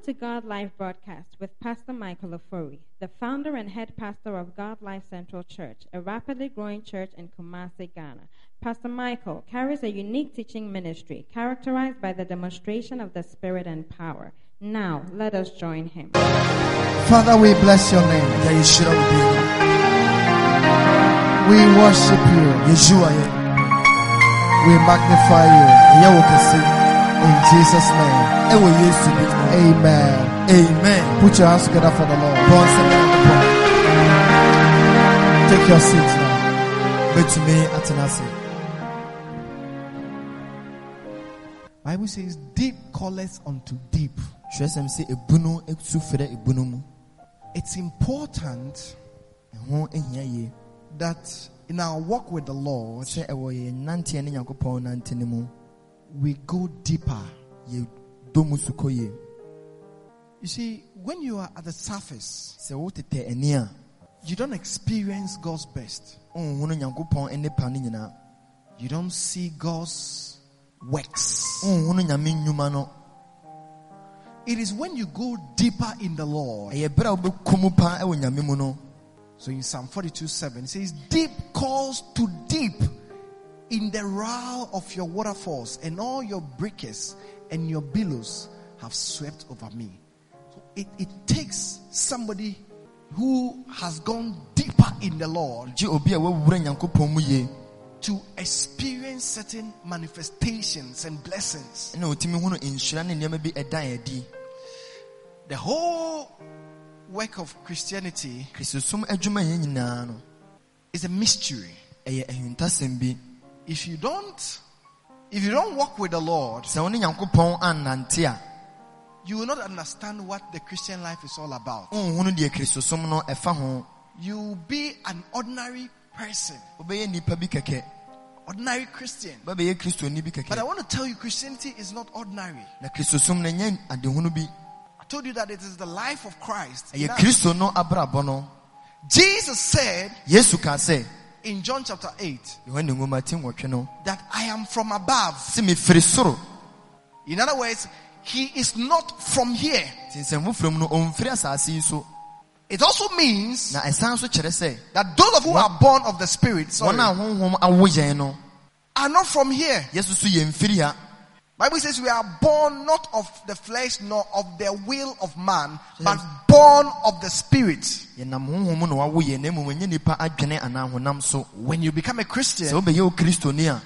Welcome to God Life Broadcast with Pastor Michael Ofori, the founder and head pastor of God Life Central Church, a rapidly growing church in Kumasi, Ghana. Pastor Michael carries a unique teaching ministry characterized by the demonstration of the Spirit and power. Now, let us join him. Father, we bless your name. We worship you. We magnify you. In Jesus' name. Amen. Amen. Put your hands together for the Lord. Take your seats now. Betumi atenase. Bible says deep calleth unto deep. Kyerɛsɛm sɛ ebunu etu fɛrɛ ebunu mu. It's important Ɛho ehia yie. that in our walk with the Lord, we go deeper. yɛ dɔ mu so kɔ yie. You see, when you are at the surface, Sɛ wotete ani a, you don't experience God's best. Oh, nhunu Nyankopɔn nnipa no nyinaa. You don't see God's works. Oh, Nnwuma. It is when you go deeper in the Lord. Ɛyɛ bere a wobɛkɔ mu paa ɛwɔ Nyame mu no. So in Psalm 42 7, it says, Deep calls to deep in the roar of your waterfalls, and all your breakers and your billows have swept over me. So it, it takes somebody who has gone deeper in the Lord Gye obi a wawura Nyankopɔn mu yie. to experience certain manifestations and blessings. ɛna otumi hunu nhyira ne nneɛma bi ɛda yɛn adi. The whole work of Christianity Kristosom adwuma yɛn nyinaa no, is a mystery. Ɛyɛ ahuntasɛm bi. If you don't, if you don't walk with the Lord, Sɛ wo ne Nyankopɔn annante a, you will not understand what the Christian life is all about. wonhunu deɛ Kristosom no ɛfa ho. You will be an ordinary person, Wobɛyɛ nnipa bi kɛkɛ. ordinary Christian. Wobɛyɛ Kristoni bi But I want to tell you, Christianity is not ordinary. Na Kristosom no nyɛ adehunu bi. I told you that it is the life of Christ. Ɛyɛ Now, no abrabɔ no. Jesus said Yesu kaa sɛ, in John chapter 8 Yohane nwoma ti nwɔtwe no, that I am from above. sɛ mefiri soro. In other words, he is not from here. Nti nsɛm foforɔ mu no, ɔmfiri asase yi so. It also means Na ɛsan so kyerɛ sɛ, that those of who are born of the Spirit sorry, wɔn a honhom awo yɛn no, are not from here. Bible says we are born not of the flesh nor of the will of man, but born of the spirit. yɛnam honhom mu na wawo yɛn na mmom ɛnyɛ nipa adwene anaa honam so When you become a Christian, wobɛyɛ wo kristoni a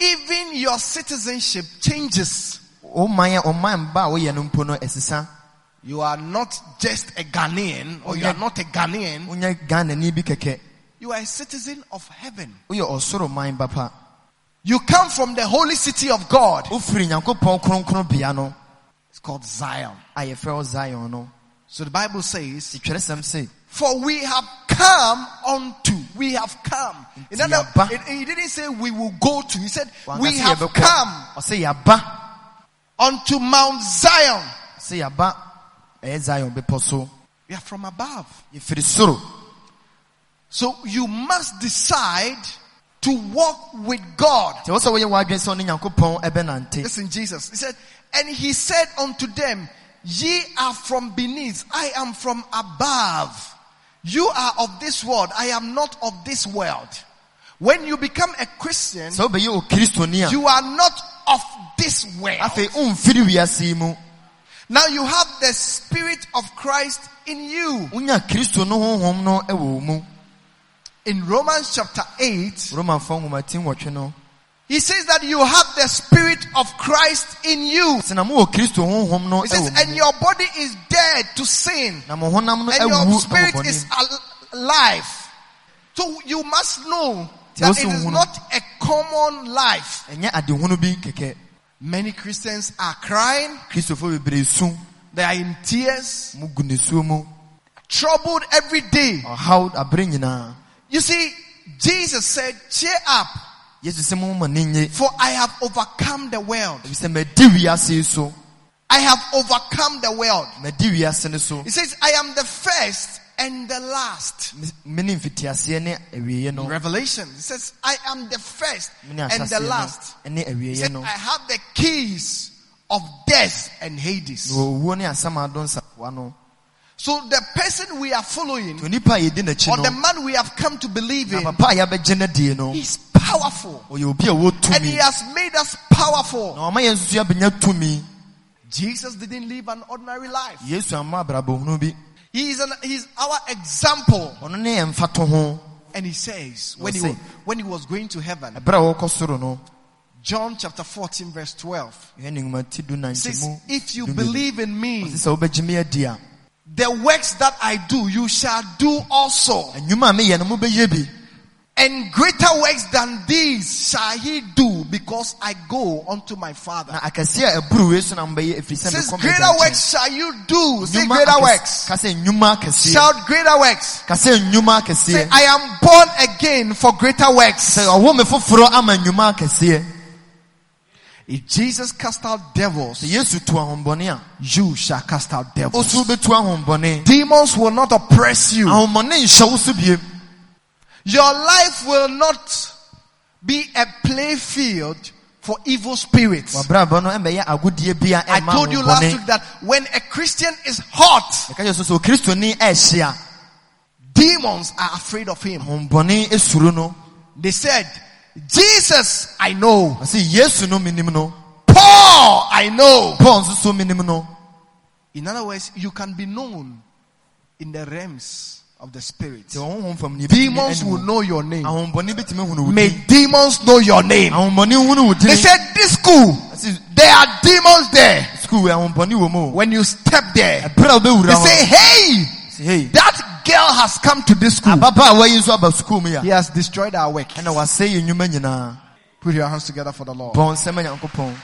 even your citizenship changes. ɔman a ɔman ba a woyɛ no mpo no ɛsesa You are not just a Ghanaian or you are not a Ghanaian. You are a citizen of heaven. You come from the holy city of God. wofiri nyankopɔn kronkron bea no It's called Zion. zion So the Bible says, nti twerɛsɛm se for we have come unto, we have come. In other, it, he didn't say we will go to. He said, we have come unto Mount Zion. sɛ yɛaba ɛyɛ zion bepɔ so We are from above. So you must decide to walk with God. nti wɔ sɛ woyɛ w'adwene sɛ ɔne nyankopɔn ɛbɛnante Listen, Jesus. He said, and he said unto them, ye are from beneath. I am from above. You are of this world. I am not of this world. When you become a Christian, sɛ wobɛyɛ wo kristoni a you are not of this world. afei womfiri um, wiase yi mu Now you have the spirit of Christ in you. In Romans chapter 8, romanfoɔ nwomati nwɔtwe no. he says that you have the spirit of Christ in you. sɛ na mowɔ kristo honhom no He says, and your body is dead to sin, na mo honam no and your spirit is alive. So you must know that it is not a common life. ɛnyɛ adehunu bi kɛkɛ. Many Christians are crying, kristofo bebree su. They are in tears, mu gu nesuo mu. Troubled every day. You see, Jesus said, cheer up, for I have overcome the world. I have overcome the world. He says, I am the first and the last. Revelation. He says, I am the first and the last. He said, I have the keys of death and Hades. So the person we are following, nti onipa a yɛdi n'akyi or the man we have come to believe in, papa a yɛabɛgye no die no is powerful. ɔyɛ obi a wɔwɔ And he has made us powerful. na ɔma yɛn nso so yɛabɛnya tumi Jesus didn't live an ordinary life. yesu amma abrabɔhunu bi He is an, he's our example. ɔno ne yɛn mfato ho And he says, when he, was, when he was going to heaven, ɛberɛ a wɔkɔ soro no John chapter 14 verse 12 yɛn ningmati du says, if you believe in me, ɔse sɛ wobɛgye me adi a the works that I do, you shall do also. anwuma a meyɛ no mobɛyɛ bi And greater works than these shall he do because I go unto my father. na akɛseɛ a ɛboro so na mobɛyɛ ɛfiri sɛ Says greater works shall you do. Say greater works. ka sɛ nnwuma akɛseɛ Shout greater works. ka sɛ nnwuma Say I am born again for greater works. sɛ ɔwɔ me foforɔ ama nnwuma akɛseɛ If Jesus cast out devils, sɛ yesu tu ahombɔne a you shall cast out devils. woso wobɛtu ahombɔne Demons will not oppress you. ahombɔne nhyɛ wo so biem Your life will not be a playfield for evil spirits. wabrabɔ no ɛmɛyɛ agodie bi a I told you last week that when a Christian is hot, ɛka kyerɛ so sɛ okristoni ɛhyia demons are afraid of him. ahombɔne esuro no They said, Jesus, I know. ɔsɛ yesu no menim no Paul, I know. paul so menim no In other words, you can be known in the realms of the spirit. sɛ ɔhohom fam ne Demons will know your name. ahombɔne bitumi hunu wo May demons know your name. ahombɔne hunu wo They said, this school, there are demons there. school ahombɔne wɔ mu o When you step there, ɛberɛ a wobɛwura they say, hey, that girl has come to this school. ababaawa yi nso aba school mu He has destroyed our work. wasɛe yɛ nnwuma nyinaa Put your hands together for the Lord. bɔn nsɛm nyankopɔn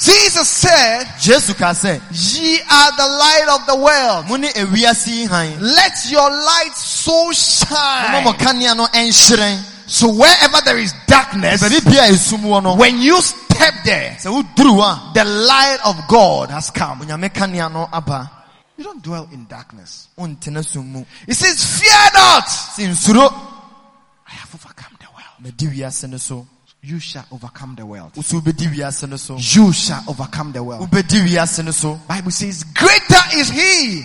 Jesus said, yesu ka ye are the light of the world. mo ne ewiase yi han Let your light so shine. kanea no ɛnhyerɛn So wherever there is darkness, baabi bia a esum wɔ no when you step there, sɛ woduru hɔ the light of God has come. Onyame kanea no aba You don't dwell in darkness. wontena sum mu It says, fear not. I have overcome the world. madi wiase no so You shall overcome the world. woso wobɛdi wiase no so You shall overcome the world. wobɛdi wiase no so Bible says, greater is he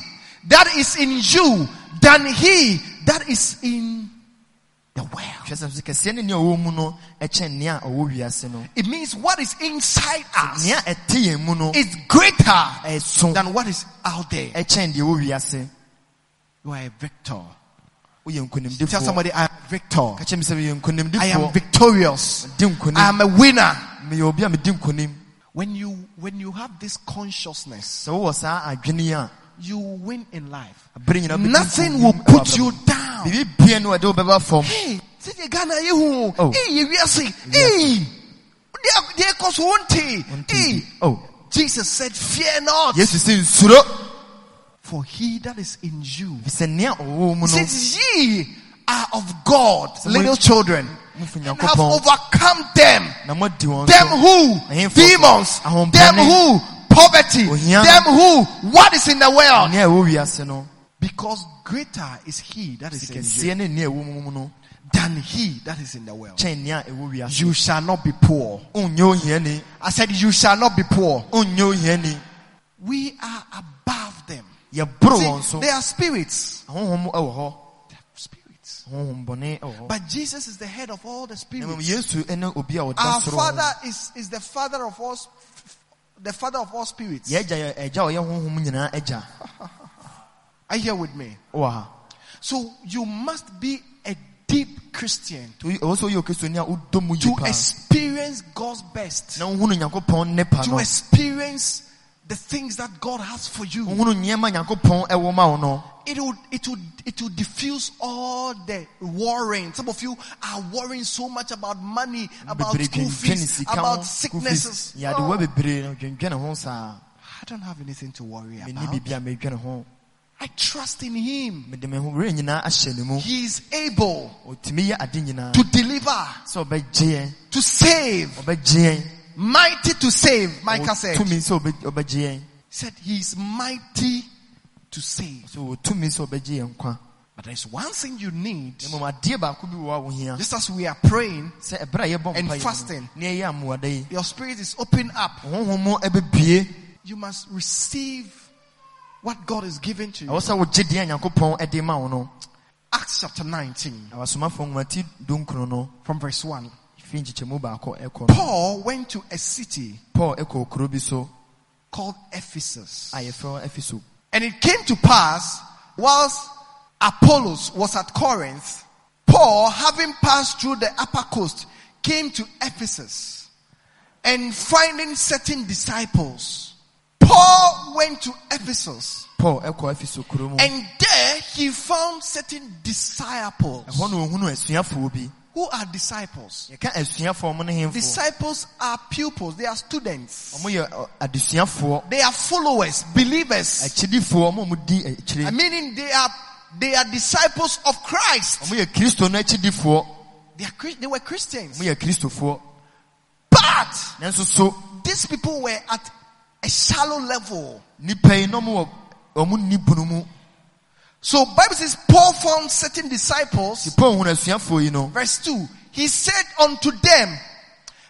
that is in you than he that is in the world. hwɛ sɛ so kɛseɛ ne nea ɔwɔ mu no ɛkyɛn nea ɔwɔ wiase no It means what is inside us nea ɛte yɛn mu no is greater than what is out there. ɛkyɛn deɛ ɛwɔ wiase You are a victor. Tell somebody, I am victor. ka kyerɛ me sɛ meyɛ I am victorious. I am a winner. meyɛ obi a medi nkonim When you, when you have this consciousness, sɛ wowɔ saa adwene yi a you win in life. abere nyinaa wobɛdi Nothing will put you mu. down. biribi bia no a ɛde wobɛba fam sɛdeɛ Ghana yɛ hu. Oh. Hey, yɛ wiase. Hey, deɛ deɛ ɛkɔ so wonte. Hey, oh Jesus said, fear not. yesu sɛ nsuro For he that is in you. sɛ nea ɔwɔ mu no Since ye are of God, little children, and have overcome them. na moadi wɔn Them who? Demons. Them who? Poverty. Them who? What is in the world? Nea ɛwɔ wiase no Because greater is he that is in you kɛseɛ ne nea ɛwɔ mu no than he that is in the world. kyɛn nea ɛwɔ wiase You shall not be poor. I said you shall not be poor. We are above them. See, they are spirits. ahohom ɛwɔ hɔ They are spirits. ahohom bɔne ɛwɔ hɔ But Jesus is the head of all the spirits. yesu ɛne obi a ɔda Our father is, is the father of all, the father of all spirits. Are you here with me? ha So you must be a deep Christian Nti ɛwɔ sɛ ɔyɛ okristoni a wodɔ mu to experience God's best, na wohunu nyankopɔn nnepa to experience the things that God has for you. wohunu nneɛma nyankopɔn ɛwɔ ma wo no It will, it will, it will diffuse all the worrying. Some of you are worrying so much about money, about school fees, about sicknesses. Oh, bebree no dwendwene ho saa I don't have anything to worry about. Biribi a medwene ho I trust in Him. mede me ho werɛ nyinaa ahyɛ ne mu He is able ɔtumi yɛ ade nyinaa to deliver, sɛ ɔbɛgye yɛn to save, mighty to save. Micah said, ɔtumi sɛ ɔbɛ- ɔbɛgye yɛn said He is mighty to save. sɛ ɔtumi sɛ ɔbɛgye yɛn nkwa But there's one thing you need, na mmom adeɛ baako bi wɔ a wohia just as we are praying, sɛ ɛberɛ a yɛbɔ And fasting. na yɛyɛ amuada yi your spirit is open up. honhom mu ɛbɛbie You must receive what God is giving to you. ɛwɔ sɛ wogye deɛ nyankopɔn de ma wo no Acts chapter 19, na wasomafoɔ nwomati dunkron no from verse 1. fi nkyekyɛmu baakɔ ɛkɔ no Paul went to a city paul ɛkɔ kuro bi so called Ephesus. a yɛfrɛ hɔ Efeso. And it came to pass, whilst Apollos was at Corinth, Paul, having passed through the upper coast, came to Ephesus. And finding certain disciples, Paul went to Ephesus. paul ɛkɔ Efeso kuro mu And there he found certain disciples. ɛhɔ na ohunu asuafoɔ bi Who are disciples? yɛka asuafoɔ mo ne hemfoɔ Disciples are pupils, they are students. ɔmo yɛ ɔ, adesuafoɔ They are followers, believers. akyidifoɔ ɔmo a ɔmo di I meaning they are they are disciples of Christ. ɔmo yɛ kristo no akyidifoɔ They are they were Christians. ɔmo yɛ kristofoɔ But these people were at a shallow level. nipa yi na ɔmo wɔ ɔmo nni bunu mu So Bible says Paul found certain disciples. ti paul hunu asuafoɔ yi no Verse 2. He said unto them,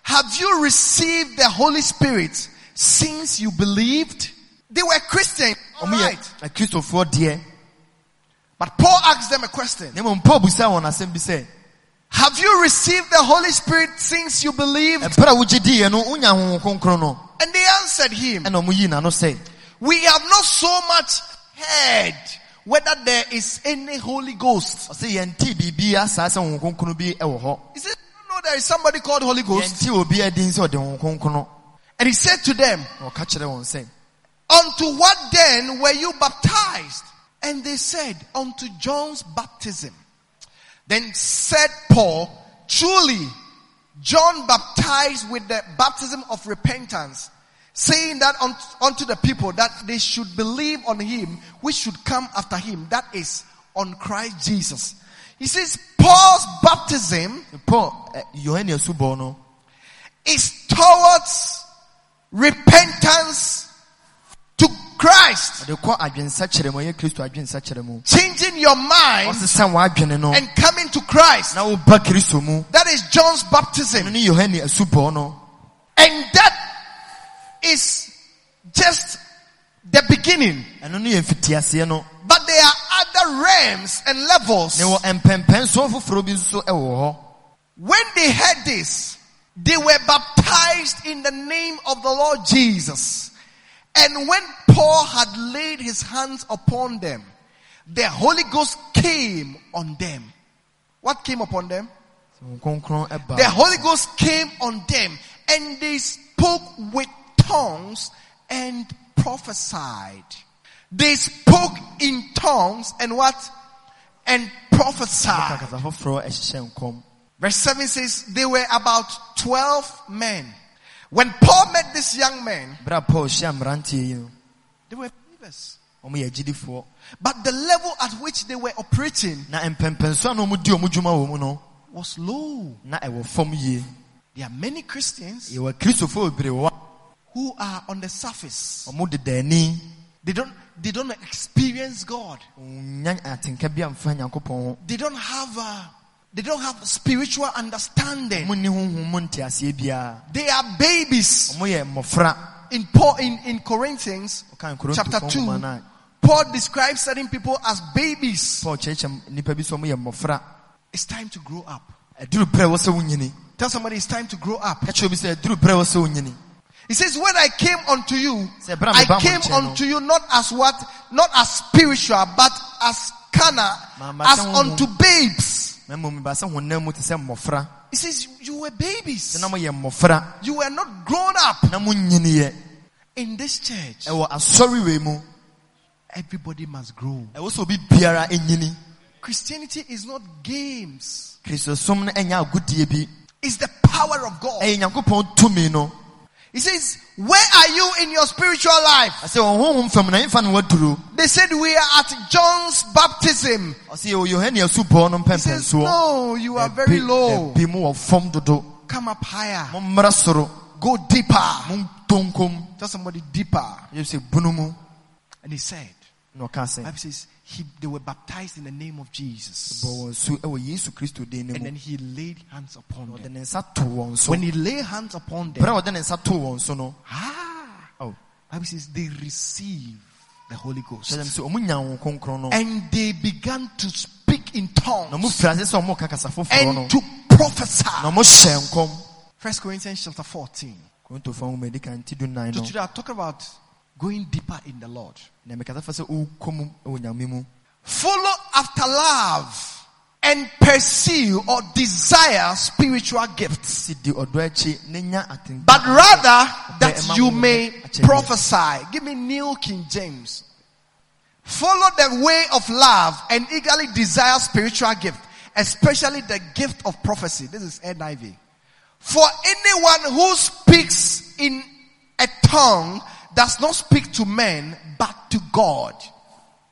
Have you received the Holy Spirit since you believed? They were Christians. ɔmo yɛ Alright. akristofoɔ deɛ But Paul asked them a question. Have you received the Holy Spirit since you believed? ɛberɛ a wogye diiɛ no wonya honhom kronkron no And they answered him, ɛna ɔmo yii We have not so much heard whether there is any Holy Ghost. ɔsɛ yɛnte biribi saa sɛ honhom kronkron bi ɛwɔ hɔ He said, You know there is somebody called Holy Ghost. yɛnte obi adin sɛ ɔde honhom kronkron no And he said to them, na ɔka kyerɛ wɔn sɛ Unto what then were you baptized? And they said, Unto John's baptism. Then said Paul, Truly, John baptized with the baptism of repentance, saying that unto the people that they should believe on him which should come after him, that is, on Christ Jesus. He says, Paul's baptism paul eh, yohane is towards repentance to Christ. ɔde kɔ adwensakyerɛ mu ɔyɛ kristo adwensakyerɛ mu Changing your mind ɔsesa w'adwene no and coming to Christ. na woba kristo mu That is John's baptism. ne yohane asubɔ no And that is just the beginning. ɛno no yɛ mfitiaseɛ no But there are other realms and levels. na wɔ mpɛmpɛnsoɔ foforɔ bi nso ɛwɔ hɔ When they heard this, they were baptized in the name of the Lord Jesus. And when Paul had laid his hands upon them, the Holy Ghost came on them. What came upon them? The Holy Ghost came on them and they spoke with tongues and prophesied. They spoke in tongues and what? And prophesied. Verse 7 says they were about 12 men. When Paul met this young man, they were believers. But the level at which they were operating na mpɛmpɛnsoɔ a na ɔmo di ɔmo dwuma wɔ mu no was low. na ɛwɔ fam There are many Christians yɛwɔ kristofoɔ bebree wɔ who are on the surface. a ɔmo deda They don't, they don't experience God. nya atenka bi amfa nyankopɔn ho They don't have a, they don't have spiritual understanding. ɔmo nni honhom mu nteaseɛ biara They are babies. Ɔmo yɛ mmɔfra In Paul, in, in Corinthians, chapter 2, no Paul describes certain people as babies. paul kyerɛkyerɛ nnipa um, bi sɛ ɔmo yɛ mmɔfra It's time to grow up. ɛduru berɛ a ɛwɔ sɛ wonyini Tell somebody it's time to grow up. ka kyerɛ bi sɛ ɛduru berɛ a ɛwɔ sɛ wonyini He says, when I came unto you, Sɛ ɛberɛ a I came unto you not as what, not as spiritual, but as carnal, as unto babes. Na mmom meba sɛ honam mu te sɛ mmɔfra He says, you were babies. sɛ na moyɛ mmɔfra You were not grown up in this church. Everybody must grow. ɛwɔ sɛ obi biara ɛnyini Christianity is not games. kristosom no ɛnyɛ agodie bi It's the power of God. He says, where are you in your spiritual life? ɛsɛ ɔhohom fam na ɛmfa no waduro They said, we are at John's baptism. yɛwɔ yohane asubɔ no He says, no, you are very low. bi mu dodo Come up higher. Go deeper. Tell somebody deeper. yɛ sɛ bunu mu And he said, sɛ Bible says he, they were baptized in the name of Jesus. bɔ wɔn su ɛwɔ yesu kristo din no And then he laid hands upon them. ne nsa too wɔn so When he laid hands upon them, a ɔde ne nsa too wɔn so no ah, oh Bible says they received the Holy Ghost. kyerɛ sɛ ɔmo nya wɔn kronkron no And they began to speak in tongues ɔmo fira ase sɛ ɔmo ka kasa foforɔ no and to prophesy. First Corinthians chapter 14. kontofo nwoma edi kan ti du nnan So today I'm talking about going deeper in the Lord. na mekasa fa sɛ ɔkɔ mu ɛwɔ nyame mu Follow after love and pursue or desire spiritual gifts. si di ɔdɔ akyi ne But rather that you may prophesy. Give me New King James. Follow the way of love and eagerly desire spiritual gift, especially the gift of prophecy. This is NIV. For anyone who speaks in a tongue does not speak to men, but to God.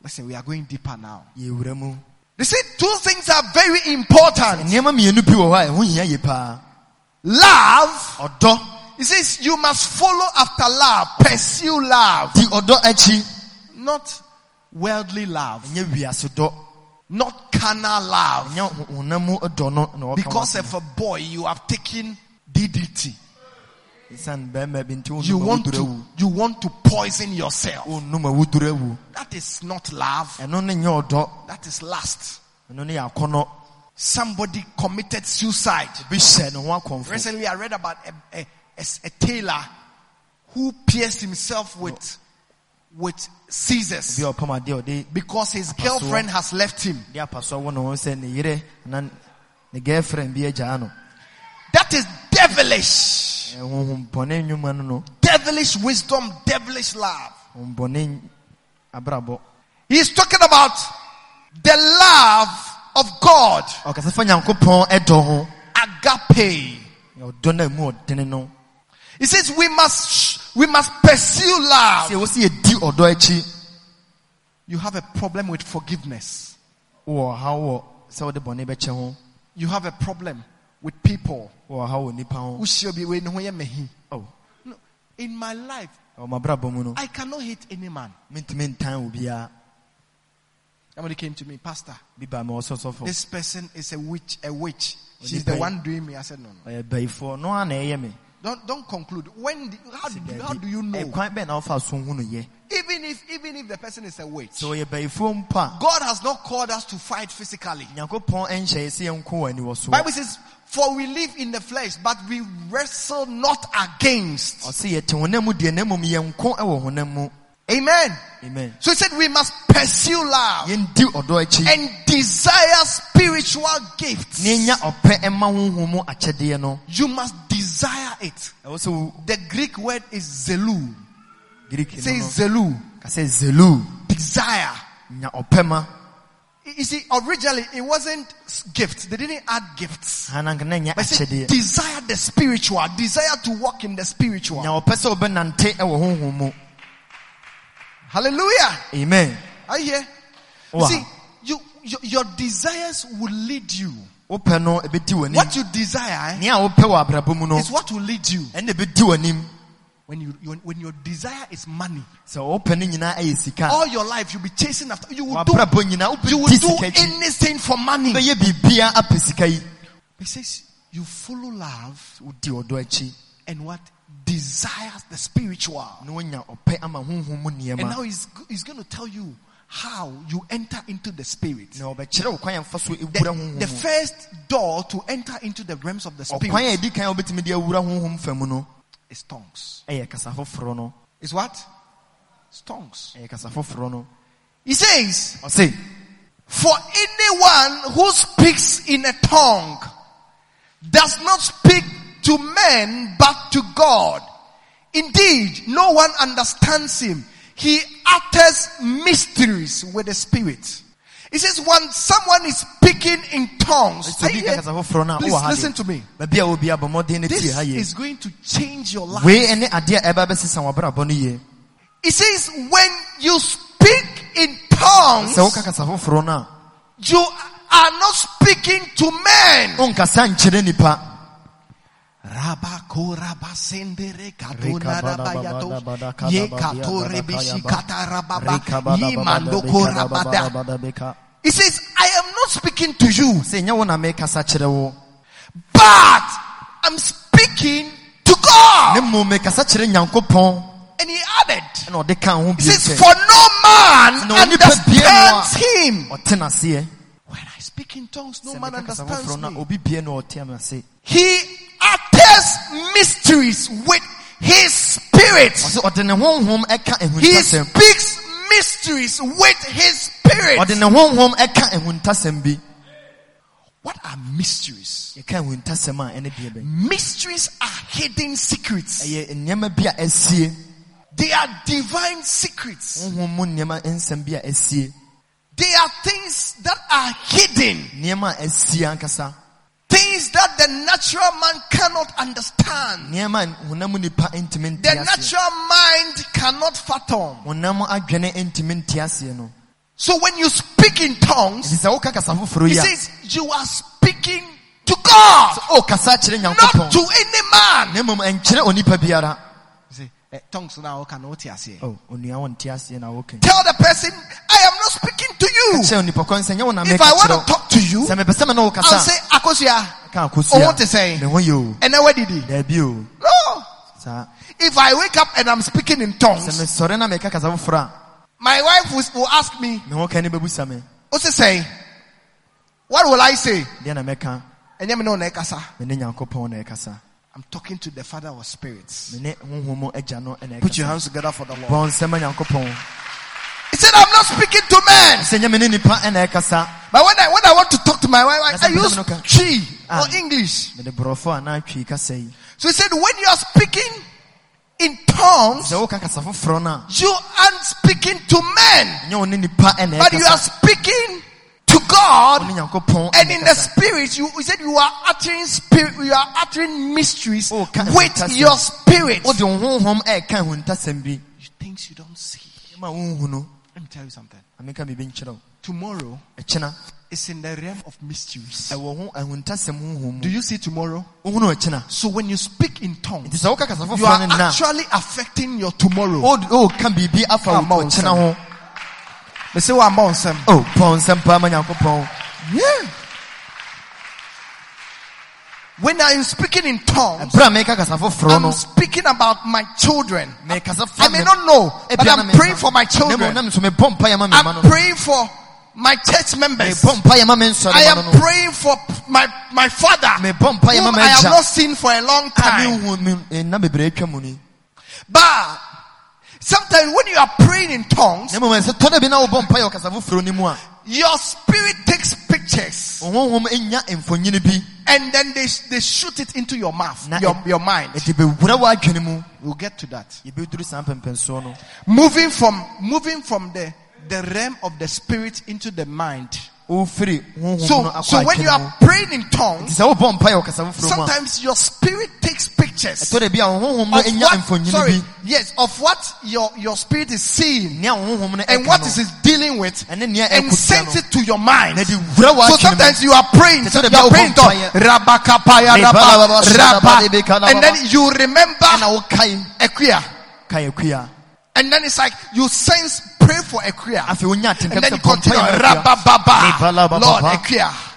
Listen, we are going deeper now. They say two things are very important. nneɛma mmienu bi wɔ hɔ a ɛho hia yie paa Love He says you must follow after love, pursue love, di ɔdɔ akyi not worldly love, ɛnyɛ wiase dɔ not carnal love. ɛnyɛ ho- honam mu dɔ no na ɔka Because of a boy, you have taken DDT. You want to, you want to poison yourself. wonum awuduro awu That is not love. ɛno ne nyɛ ɔdɔ That is lust. ɛno ne yɛ akɔnɔ Somebody committed suicide. bi hyɛ ne ho akɔmfo Recently, I read about a, a, a, a tailor who pierced himself with, with scissors bi a ɔpam adeɛ a ɔde because his girlfriend has left him. That is devilish. Eh, honhom bɔne nnwuma no no devilish wisdom, devilish love. He's talking about the love of God, oh, ɔkasa fa nyankopɔn ɛdɔ ho agape. ɔdɔ no a mu ɔdene no He says we must we must pursue love. sɛ ɛwɔ sɛ yɛdi ɔdɔ akyi You have a problem with forgiveness. wowɔ ɔhaw wɔ sɛ wode bɔne bɛkyɛ ho You have a problem with people wowɔ ɔhaw wɔ nipa ho who should be. Oh, No, in my life, ɔwɔ mabrabɔ mu no I cannot hate any man. mentumi ntan wo Somebody came to me, Pastor. bi ba ma ɔsɔ sɔfo This person is a witch, a witch. She's the one doing me. I said, no, no. ɔyɛ no a na ɛyɛ Don't don't conclude. When do, how, do, how do you know? ɛkwan bɛn na wofa so hu no yɛ Even if even if the person is a witch, sɛ ɔyɛ bayifoɔ mpo a God has not called us to fight physically. nyankopɔn ɛnhyɛ yɛ sɛ yɛnko wɔ aniwɔ so Bible says, "For we live in the flesh, but we wrestle not against." ɔse yɛte honam mu deɛ na mmom yɛnko ɛwɔ honam mu Amen. amen So he said, "We must pursue love yɛndi ɔdɔ akyi and desire spiritual gifts. na ɛnya ɔpɛ ɛma honhom mu akyɛdeɛ no You must desire it." ɛwɔ sɛ wo The Greek word is zelu. greek It no says no zelu, ka sɛ zelu desire. Nya ɔpɛ ma You see, originally it wasn't gifts. They didn't add gifts. hananka na ɛnyɛ But said, desire the spiritual, desire to walk in the spiritual. nya ɔpɛ sɛ wobɛnante ɛwɔ honhom mu Hallelujah. amen Are you here? You see, you, your, your desires will lead you. wopɛ no ɛbɛdi w'anim What you desire eh, nea wopɛ wɔ abrabɔ mu no is what will lead you. Ɛnna ɛbɛdi w'anim When you, you when your desire is money, sɛ wopɛ no nyinaa all your life you'll be chasing after. You will do. You will do anything for money. bɛyɛ biribia apɛ sika yi He says you follow love wodi ɔdɔ akyi and what desires the spiritual. na woanya ɔpɛ ama honhom mu And now he's he's going to tell you how you enter into the spirit. na ɔbɛkyerɛ wo kwan a ɛfa so ɛwura The, the first door to enter into the realms of the spirit a ɛdi kan a wobɛtumi de awura honhom fa mu no is tongues. Is what? It's tongues. He says, ɔse For anyone who speaks in a tongue does not speak to men but to God. Indeed, no one understands him. He utters mysteries with the spirit. He says when someone is speaking in tongues, sɛ Are obi you ka here? kasa foforɔ no a please listen to me. baabi a wobi abɔ mmɔden no tie This is going to change your life. wei ɛne adeɛ a ɛba bɛsesa w'abrabɔ no yie He says when you speak in tongues, sɛ woka kasa foforɔ no a you are not speaking to men. He says, I am not speaking to you, Sɛ na mekasa kyerɛ wo. but I'm speaking to God. mmom mekasa kyerɛ Nyankopɔn And he added, ɛna ɔde ka ho he says, for no man understands him. ɔte n'aseɛ. When I speak in tongues, no man understands me. obi bie na ɔte m'ase. He utters mysteries with his spirit. Ɔsɛ ɔde ne honhom ɛka He speaks mysteries with his spirit. Ɔde ne honhom ɛka ahuntasɛm bi. What are mysteries? Yɛka ahuntasɛm a ɛne deɛ bɛn. Mysteries are hidden secrets. Ɛyɛ nneɛma bi a ɛsie. They are divine secrets. They are things that are hidden. Things that the natural man cannot understand. Nneɛma a honam nipa ntumi nte The natural mind cannot fathom. Honam adwene ntumi nte aseɛ no. So when you speak in tongues, Nti sɛ woka kasa foforɔ he says you are speaking to God, o kasa kyerɛ not to any man. Eh, tongues now can what you say. Oh, onua wo nte aseɛ na woka. Tell the person, I am not speaking to you. Kyerɛ onipa kɔn sɛ nyɛ wo na If I want to talk to you, Sɛ mepɛ sɛ me ne wo I'll say, Akosua. Ka Oh, akosua. to say? Me ho yɛ o. And then what did he? O. No. Saa. If I wake up and I'm speaking in Sɛ tongues, na kasa foforɔ a, my wife will, will ask me, ho ne bɛbusa me. what's it say? What will I say? Deɛ na mɛka. And then me know nekasa. Me ne Nyankopɔn na ɛkasa. I'm talking to the Father of spirits. Me ne honhom mu agya no na Put your hands together for the Lord. Bɔ nsɛm ma Nyankopɔn. He said, I'm not speaking to men. Sɛ nyɛ me ne nipa ɛna ɛkasa. But when I, when I want to talk to my wife, I, I use Twi Ah. or English. Mede borɔfo a na atwi kasa yi. So he said, when you are speaking in tongues, Sɛ woka kasa foforɔ no a, you aren't speaking to men, nyɛ wo ne nipa ɛna but you are speaking to Wo ne God. And in the spirit, you, you said you are uttering spirit, you are uttering mysteries Oh, with your spirit. Wode wo honhom ɛka ahuntasɛm bi. Things you don't see. Ma wonhu no. Let me tell you something. Ameka biribi nkyerɛ wo. Tomorrow Ɛkyena. is in the realm of mysteries. Ahuntasɛm Do you see tomorrow? No. So when you speak in tongues, Nti sɛ woka you are actually affecting your tomorrow. O ka biribi afa Come on, ɔkyena son. ho. They say, well, I'm on some. O pɔn nsɛm paa ma Nyankopɔn. Yeah. When I am speaking in tongues, Ɛberɛ a meka kasa no. I'm speaking about my children. Mekasa I may not know, but I'm praying for my children. na me nso mebɔ mpaeɛ ma me I'm praying for my church members. Mebɔ mpaeɛ ma me nsɔre I am praying for my, my father, whom I have not seen for a long time. menhu me nna bebree atwa mu ni. But sometimes when you are praying in tongues, Na mmom, ɛsɛ tɔ da bi na wobɔ mpaeɛ wɔ kasa foforɔ no mu a, your spirit takes pictures wo honhom nya mfonyini bi. and then they, they shoot it into your mouth, your, your mind. Ɛde bɛwura w'adwene mu. We'll get to that. Yɛbɛduru saa mpɛmpɛnsoɔ no. Moving from, moving from the, the realm of the spirit into the mind. Wofiri honhom no So, so when you are praying in tongues, sɛ wobɔ mpaeɛ wɔ kasa foforɔ mu a, sometimes your spirit takes pictures ɛtɔ da bi a wo honhom no of what, sorry, yes, of what your, your spirit is seeing Nea wo honhom no and what is it dealing with and sends it to your mind. Na de wura So sometimes you are praying, so you are praying, wobɔ to Rabakapaya Rebala Rabba, baba shada bade Rabba, bekala and then you remember Ɛna wokae Akua. ka akua. And then it's like you sense pray for a wonya And then you continue Rabba Lord a Akua.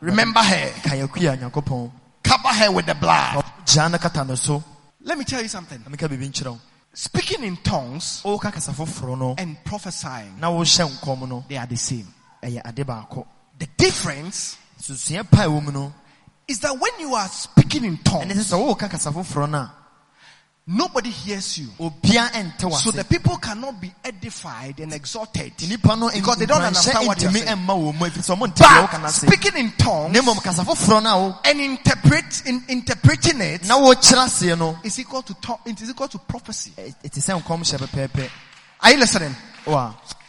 Remember her. Ka akua Nyankopɔn. Cover her with the blood. Gyaa no kata no. Let me tell you something. Na meka biribi nkyerɛ wo. Speaking in tongues Woka kasa foforɔ no, and prophesying, na wohyɛ nkɔm no, they are the same. ɛyɛ ade baako. The difference Susua pa a ɛwɔ mu no, is that when you are speaking in tongues, nobody hears you. So the people cannot be edified and exalted. Because they don't understand what you're saying. ɛmma wɔ mu, ɛfiri sɛ ɔmo nte deɛ woka no But speaking in tongues Na mmom kasa foforɔ no a wo- and interpret in interpreting it na wokyerɛ aseɛ no, is equal to tongue, it is equal to prophecy. Eh, eh, ɛ- ɛte sɛ nkɔm hyɛ pɛpɛɛpɛ. Are you listening?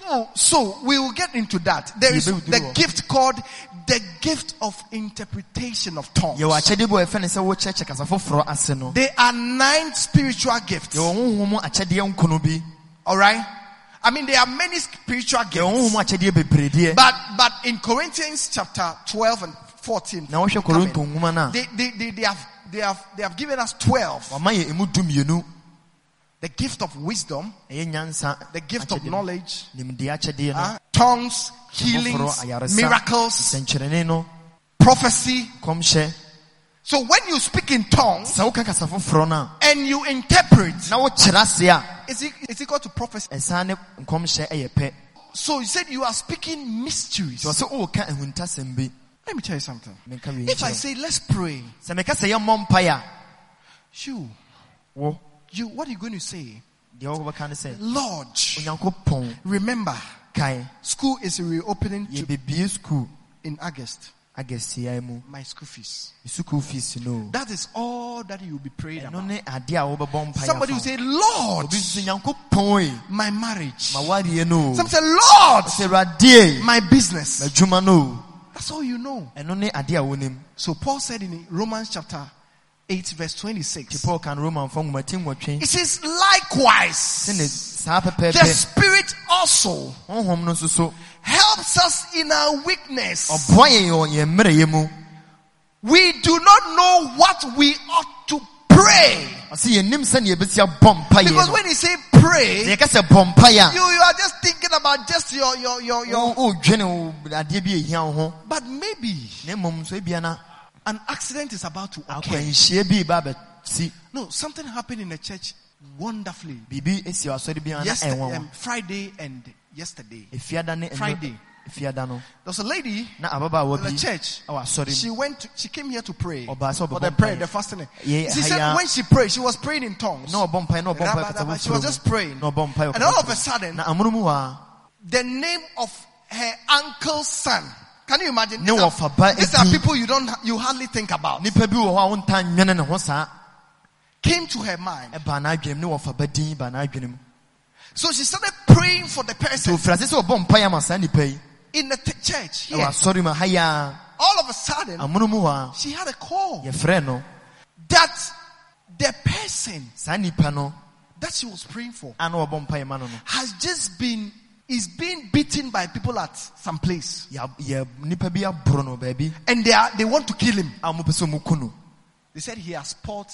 So, so we will get into that. There is Yeah, we will the gift called the gift of interpretation of tongues. Yɛwɔ akyɛdeɛ bi wɔ ɛfɛ ne sɛ wokyerɛkyerɛ kasa foforɔ ase no. There are nine spiritual gifts. Yɛwɔ honhom mu akyɛdeɛ nkono bi. All right. I mean, there are many spiritual Yɛwɔ honhom mu gifts. But, but in Corinthians chapter 12 and 14, Na wohwɛ come in, Korinto nwoma no a, they, they, they, they have, they have, they have given us 12. The gift of wisdom, the gift of knowledge, uh, tongues, healings, miracles, prophecy. So when you speak in tongues sɛ woka kasa foforɔ no a and you interpret, na wokyerɛ ase a it's, it's equal to prophecy. ɛsan ne nkɔmhyɛ ɛyɛ pɛ So you said you are speaking mysteries. sɛ ɔsɛ woka ahuntasɛm Let me tell you something. If I say, let's pray, wo. Sɛ meka sɛ yɛmmɔ mpae a you, what are you going to say? Lord, remember, school is reopening to, skul in August. mu My school fees. sukuu fees no That is all that you will be praying about. ne adeɛ a wobɛbɔ mpae Somebody will say. Lord, obi nso sɛ nyankopɔn my marriage. Some say, Lord, my business. That's all you know. ɛno ne adeɛ a wonim So Paul said in Romans chapter 8 verse 26, paul ka no romanfo nwomati nwɔtwe it says, likewise, the Spirit also honhom no nso so helps us in our weakness. ɔboa yɛn wɔ yɛn mmerɛyɛ mu. We do not know what we ought to pray. ɔsɛ yɛnim sɛne yɛbɛsi abɔ mpaeɛ Because when you say pray, yɛka sɛ bɔ mpaeɛ you, you are just thinking about just your, your, your, your, wo- wodwene wo adeɛ bi a ɛhia wo ho. But maybe na mmom so ebia na an accident is about to occur. akwanhyia bi ba bɛsi No, something happened in the church wonderfully. biribi esi wɔ asɔre bi a na Yesterday, um, Friday and yesterday. efiada ne ɛno- Friday. There was a lady in the church. She went. To, she came here to pray. For the prayer, the fasting. She said when she prayed, she was praying in tongues. na ɔbɔ mpaeɛ na ɔbɔ mpaeɛ kasa Rabadaba, She was just praying. And all of a sudden, na amono mu hɔ a the name of her uncle's son. Can you imagine? Ne These are, these are people you don't, you hardly think about. nipa bi wɔ hɔ a wonta nwene ne ho saa Came to her mind. ɛbaa n'adwenem ne wɔfa ba din baa n'adwenem So she started praying for the person ofiri ase sɛ ɔbɔ mpaeɛ ama saa nipa yi in the t- church here. asɔre mu ha yi a All of a sudden, amono mu hɔ a she had a call that the person that she was praying for a na ɔbɔ mpaeɛ ma no no has just been is being beaten by people at some place. Yɛ yɛ nipa bi aboro and they are they want to kill him. Ah, A wɔn pɛ sɛ wɔn ku no. They said he has spoiled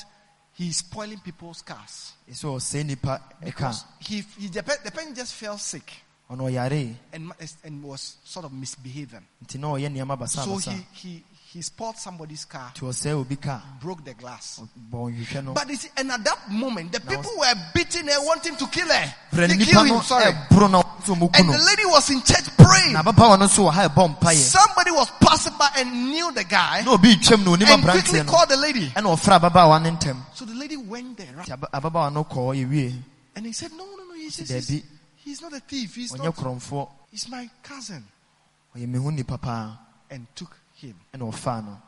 he's spoiling people's cars. Ɛsɛ ɔsɛe nipa because he, he the, the person just fell sick and and was sort of misbehaving. Nti na ɔyɛ so he he he spoiled somebody's car. Nti ɔsɛe obi ka broke the glass. No. But see, and at that moment the people were beating her wanting to kill her. They him sorry. ɛboro na ɔsɛ wɔn ku and the lady was in church praying. Na ababaawa no nso wɔ ha ɛbɔ mpaeɛ somebody was passing by and knew the guy. Na obi twam na and quickly called the lady. Ɛna ɔfrɛ ababaawa no so the lady went there right? nti aba- ababaawa no kɔɔ yɛwie and he said no no no he's, just, he's, he's not a thief. He's not he's my cousin. Ɔyɛ mehu nipa paa. And took him. Ɛna ɔfaa no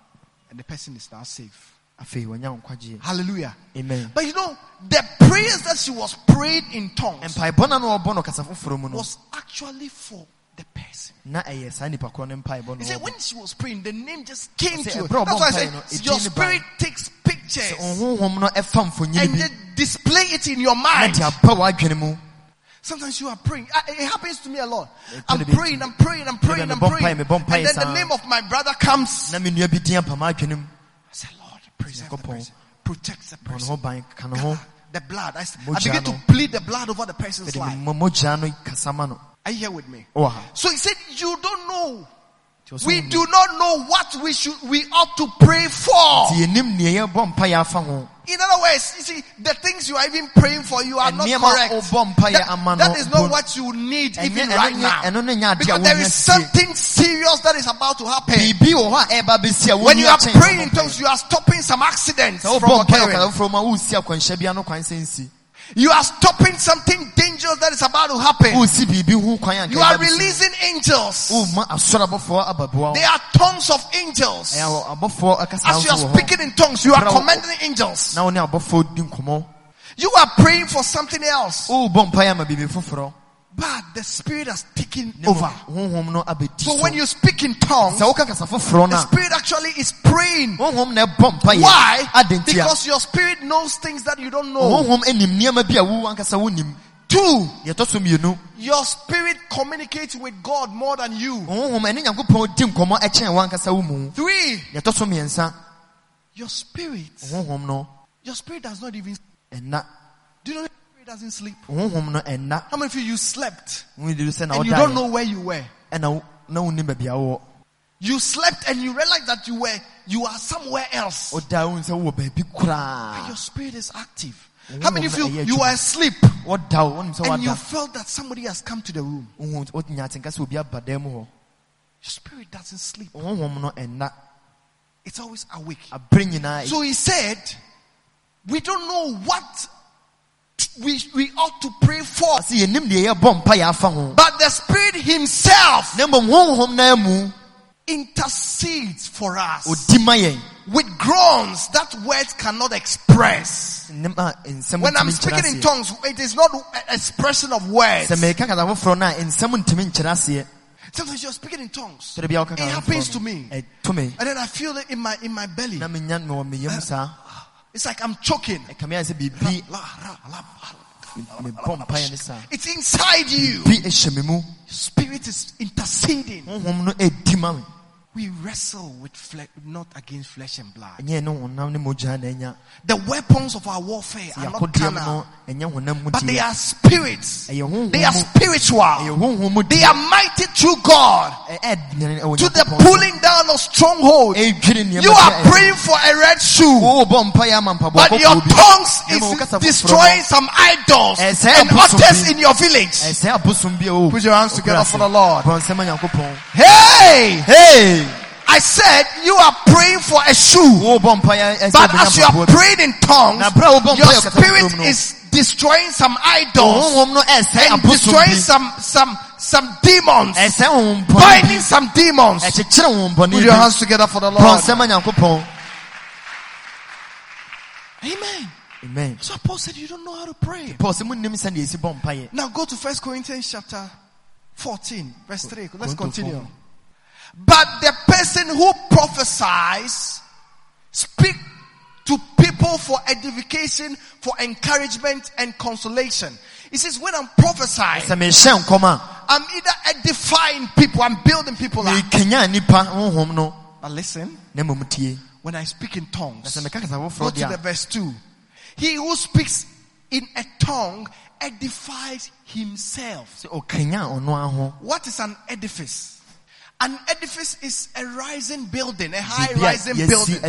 and the person is now safe. afei wɔnya nkwagyeɛ. Hallelujah. Amen. But you know the prayers that she was praying in tongues mpaebɔ no no kasa foforɔ was actually for the person. Na ɛyɛ saa nipa korɔ no no He said when she was praying, the name just came to her. That's why I said your spirit takes pictures. Ɔhonhom no ɛfa mfonyini and bi. display it in your mind. Sometimes you are praying. I- It happens to me a lot. I'm praying, I'm praying, I'm praying, I'm praying. mpaeɛ, me bɔ And then the name of my brother comes. na me nua bi din aba m'adwene mu I say, Lord, preserve the person. Protect the person. ho ban ka ne ho The blood. I, Mogya begin to plead the blood over the person's life. me mogya no kasa ma no Are you here with me? So he said, you don't know. We do not know what we should, we ought to pray for. Nti yɛnim nea yɛbɔ mpaeɛ afa ho In other words, you see, the things you are even praying for, you are not correct. That, that is not what you need even right now. ɛno ne nyɛ adeɛ a Because there is something serious that is about to happen. biribi wɔ hɔ a ɛba bɛsi a When you are praying in tongues, you are stopping some accidents from occurring. Ɔkasa foforɔ mu a wosi akwanhyia bia no kwan sɛ nsi You are stopping something dangerous that is about to happen. wosi biribi ho kwan a You are releasing angels. woma asɔre abɔfoɔ ababoa There are tongues of angels. ɛyɛ abɔfoɔ akasa As you are speaking in tongues, you are commanding angels. na wo ne abɔfoɔ di nkɔmmɔ You are praying for something else. Wobɔ mpaeɛ ama biribi foforɔ But the spirit has taken over. honhom no abɛdi So so when you speak in tongues, sɛ woka kasa foforɔ no the spirit actually is praying. honhom na ɛbɔ mpaeɛ Why? Because your spirit knows things that you don't know. honhom anim nneɛma bi a wo ankasa wonim Two, yɛtɔ so mmienu your spirit communicates with God more than you. honhom ɛne nyankopɔn di nkɔmmɔ ɛkyɛn wo ankasa wo mu Three, yɛtɔ so mmiɛnsa Your spirit, your spirit does not even. Do you know doesn't sleep? honhom no ɛna How many of you you slept wodi sɛ na and you don't know where you were? ɛna wo- na wonni baabi You slept and you realized that you were you are somewhere else. wodaa wohu sɛ wowɔ baabi And your spirit is active. How many of you you are asleep woda wo wonim sɛ and you felt that somebody has come to the room? wohu wonya atenka sɛ obi aba dan mu hɔ Your spirit doesn't sleep. honhom no ɛna It's always awake. So he said, we don't know what we, we ought to pray for. ɔse yɛnim deɛ yɛbɔ mpa yɛ afa ho But the spirit himself na mmom honhom no mu intercedes for us ɔdi ma yɛn with groans that words cannot express. nim ah, a nsɛm When I'm speaking in tongues, it is not an expression of words. sɛ meka kasa foforɔ no a nsɛm ntumi nkyerɛ aseɛ Sometimes you're speaking in tongues. sɛde bia woka It happens eh, to me. And then I feel it in my in my belly. na menya mewɔ me yam saa It's like I'm choking. Eh, ɛka me ayɛ sɛ biribi La, ra, la, la. mebɔ mpaeɛ ne saa It's inside you. bi ɛhyɛ me mu Spirit is interceding. Eh, honhom no ɛdi ma me We wrestle with flesh, not against flesh and blood. ɛnyɛ ne honam ne mogya na ɛnya The weapons of our warfare are not carnal, no ɛnyɛ honam mu but they are spirits. They are spiritual. ɛyɛ honhom mu They are mighty through God to the pulling down of strongholds. You are praying for a red shoe, wobɔ mpaeɛ ama mpaboa but your tongues is destroying some idols and altars in your village. ɛsɛ abosom bi a o Put your hands together for the Lord. bɔnsɛm a nyankopɔn Hey! hey I said you are praying for a shoe. wobɔ mpaeɛ ɛsɛ But as you are praying in tongues, Na bere a wobɔ your spirit foforɔ mu no, is destroying some idols no eh, and destroying some some some demons, eh, honhom binding some demons. Eh, honhom Put your hands together for the Lord. bɔnsɛm a nyankopɔn Amen. amen So Paul said you don't know how to pray. paul sɛ monnim sɛdeɛ ɛsi bɔ mpaeɛ Now go to First Corinthians chapter 14, verse 3. Let's continue. But the person who prophesies speak to people for edification, for encouragement and consolation. He says, when I'm prophesying, sɛ mehyɛ nkɔm a I'm either edifying people, I'm building people up. mekanya nnipa honhom no But listen, na mmom tie when I speak in tongues, sɛ meka kasa go to the verse 2. He who speaks in a tongue edifies himself. sɛ ɔkanya ɔno aho What is an edifice? An edifice is a rising building, a high rising building,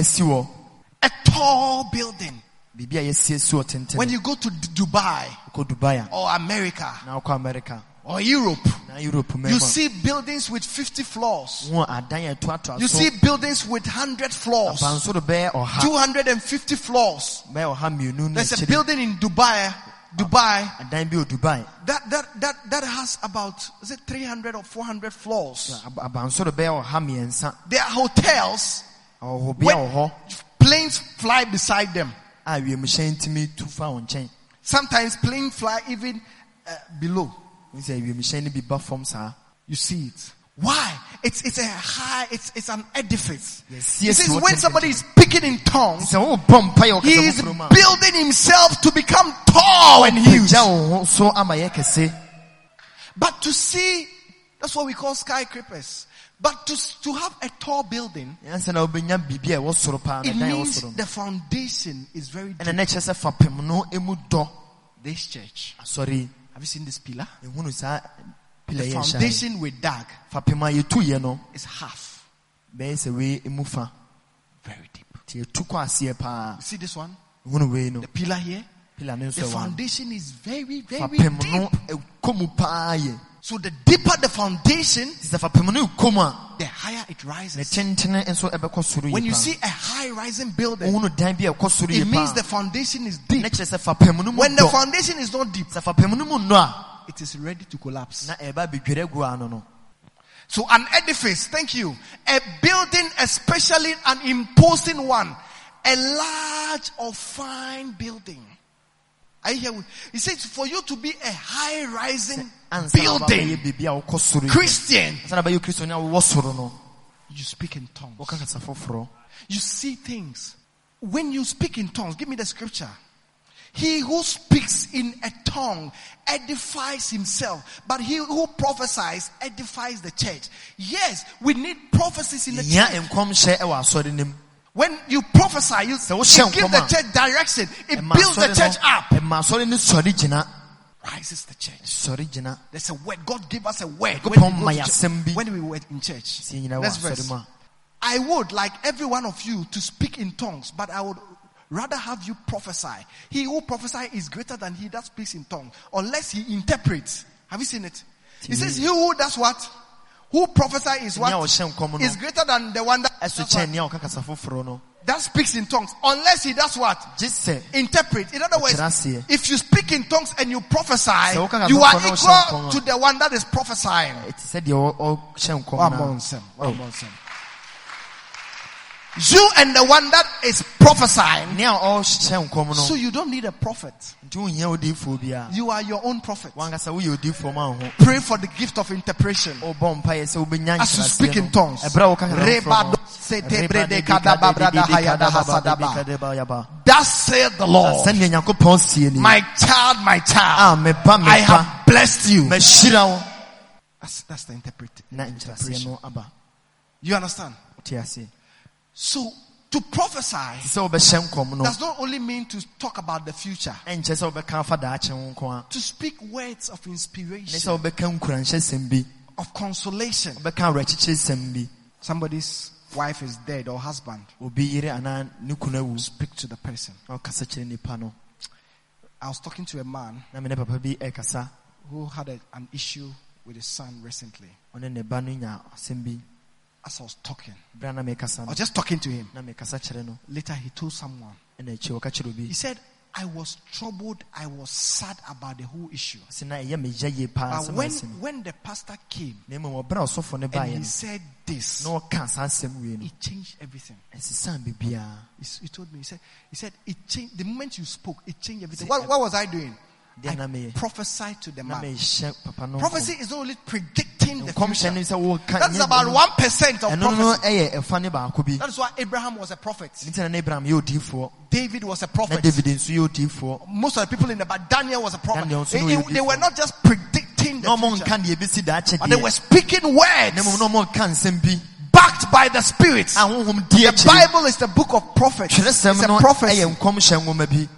a tall building. biribi a yɛsi asi wɔ When you go to Dubai dubai. or America america. or Europe, you see buildings with 50 floors. wo adan a ɛtoatoa You see buildings with 100 floors, abansoro bɛyɛ ɔha. 250 floors. bɛyɛ ɔha mmienu ne There's a building in Dubai, Dubai adan bi wɔ dubai that, that, that, that has about, is it 300 or 400 floors? Ab- abansoro bɛyɛ ɔha mmiɛnsa There are hotels, ɔwɔ hɔ planes fly beside them. a wiemhyɛn ntumi tu fa wo nkyɛn Sometimes planes fly even uh, below. Wo sɛ wiemhyɛn no bi ba fam saa You see it. Why? It's, it's a high, it's, it's an edifice. Yes, He yes, says what when somebody is speaking in tongues, sɛ wobɔ mpaeɛ wɔ he is foforɔ mu a building himself to become tall and huge. pagya wo ho so ama yɛ kɛse But to see, that's what we call skyscrapers. But to, to have a tall building, yɛnsɛ na wobɛnya biribi a ɛwɔ soro paa na it dan a ɛwɔ means the foundation is very deep. na kyerɛ sɛ fapem no emu dɔ This church. Sorry. Have you seen this pillar? Ehunu saa pila The foundation we dug fapem a yɛtu yɛ no is half. bɛyɛ sɛ wei emu fa Very deep. nti yɛtu kɔ aseɛ paa You see this one? ehunu wei no The pillar here? The nso ɛwɔ ano. foundation is very, very deep. no ɛkɔ mu paa yɛ So the deeper the foundation, nti sɛ fapem no ɛkɔ mu a the higher it rises. tentene nso ɛbɛkɔ soro When you see a high rising building, ohunu dan bi a ɛkɔ soro it means the foundation is deep. kyerɛ sɛ fapem no mu When the foundation is not deep, sɛ fapem no mu nnɔ a it is ready to collapse. na ɛba bedwere agu ano no So an edifice, thank you. A building, especially an imposing one. A large or fine building. I hear he says for you to be a high rising building, biribi a wokɔ soro yi Christian, ansa na bɛyɛ kristo ne a wowɔ soro no you speak in tongues. woka kasa foforɔ You see things. When you speak in tongues, give me the scripture. He who speaks in a tongue edifies himself, but he who prophesies edifies the church. Yes, we need prophecies in the church. nkɔmhyɛ ɛwɔ asɔre no mu When you prophesy, you, you give the church direction. It builds the church up. ɛma asɔre no sɔre gyina Rises the church. There's a word. God gave us a word when we, go ma to yɛ church- when we were in church. Next verse. I would like every one of you to speak in tongues, but I would rather have you prophesy. He who prophesy is greater than he that speaks in tongues, unless he interprets. Have you seen it? He says, "He who does what? Who prophesy is what ɔhyɛ nkɔm no is greater than the one that, what- nea ɔka kasa foforɔ no that speaks in tongues, unless he does what." interpret. In other words, if you speak in tongues and you prophesy, kasa you are foforɔ na ɔhyɛ equal to the one that is prophesying. ɛte sɛ deɛ ɔ- ɔhyɛ nkɔm One no more a- nsɛm, Oh. one more nsɛm. You and the one that is prophesying. nea ɔhyɛ nkɔm So you don't need a prophet. nti wohia odiifoɔ biara You are your own prophet. wankasa woyɛ odiifoɔ ma wo ho Pray for the gift of interpretation. wobɔ mpaeɛ sɛ wobɛnya As you speak in tongues. ɛberɛ a woka kasa foforɔ Rebado no sete brede kadaba brada hayada hasadaba. Yaba. Thus saith the Lord, sɛnea nyankopɔn sie ni my child, my child, ah, I have blessed you. That's, that's the interpret. na nkyerɛseɛ no aba You understand? So to prophesy sɛ wobɛhyɛ nkɔm no does not only mean to talk about the future. ɛnkyɛ sɛ wobɛka afa daakye ho nko a To speak words of inspiration, sɛ wobɛka nkuranhyɛsɛm bi of consolation. wobɛka awerɛkyekyerɛsɛm bi Somebody's wife is dead or husband. obi yere anaa ne kunu Speak to the person. na ɔkasa kyerɛ nipa no I was talking to a man na mene papa bi ɛkasa who had a- an issue with his son recently. As I was talking, berɛ a na mekasa I was just talking to him. na mekasa kyerɛ no Later, he told someone. ɛna akyi ɔka kyerɛ He said, I was troubled. I was sad about the whole issue. sɛ na ɛyɛ megya yie paa But when, when the pastor came na mmom ɔberɛ a ɔsɔfo no and he said this, na ɔka saa asɛm wie no it changed everything. He, he told me, he said, he said, it changed, the moment you spoke, it changed everything. What, what was I doing? I meyɛ prophesied to the man. Prophecy is only predicting the future. That's about one percent of prophecy. ɛyɛ ɛfa ne baako bi That is why Abraham was a prophet. nti abraham yɛ odiifoɔ David was a prophet. david nso yɛ odiifoɔ Most of the people in the but Daniel was a prophet. They, they- were not just predicting the future, but they were speaking words na mmom na ɔmo nka nsɛm bi backed by the Spirit. a honhom di The Bible is the book of prophets. It's a prophecy. ɛyɛ nkɔmhyɛ nwoma bi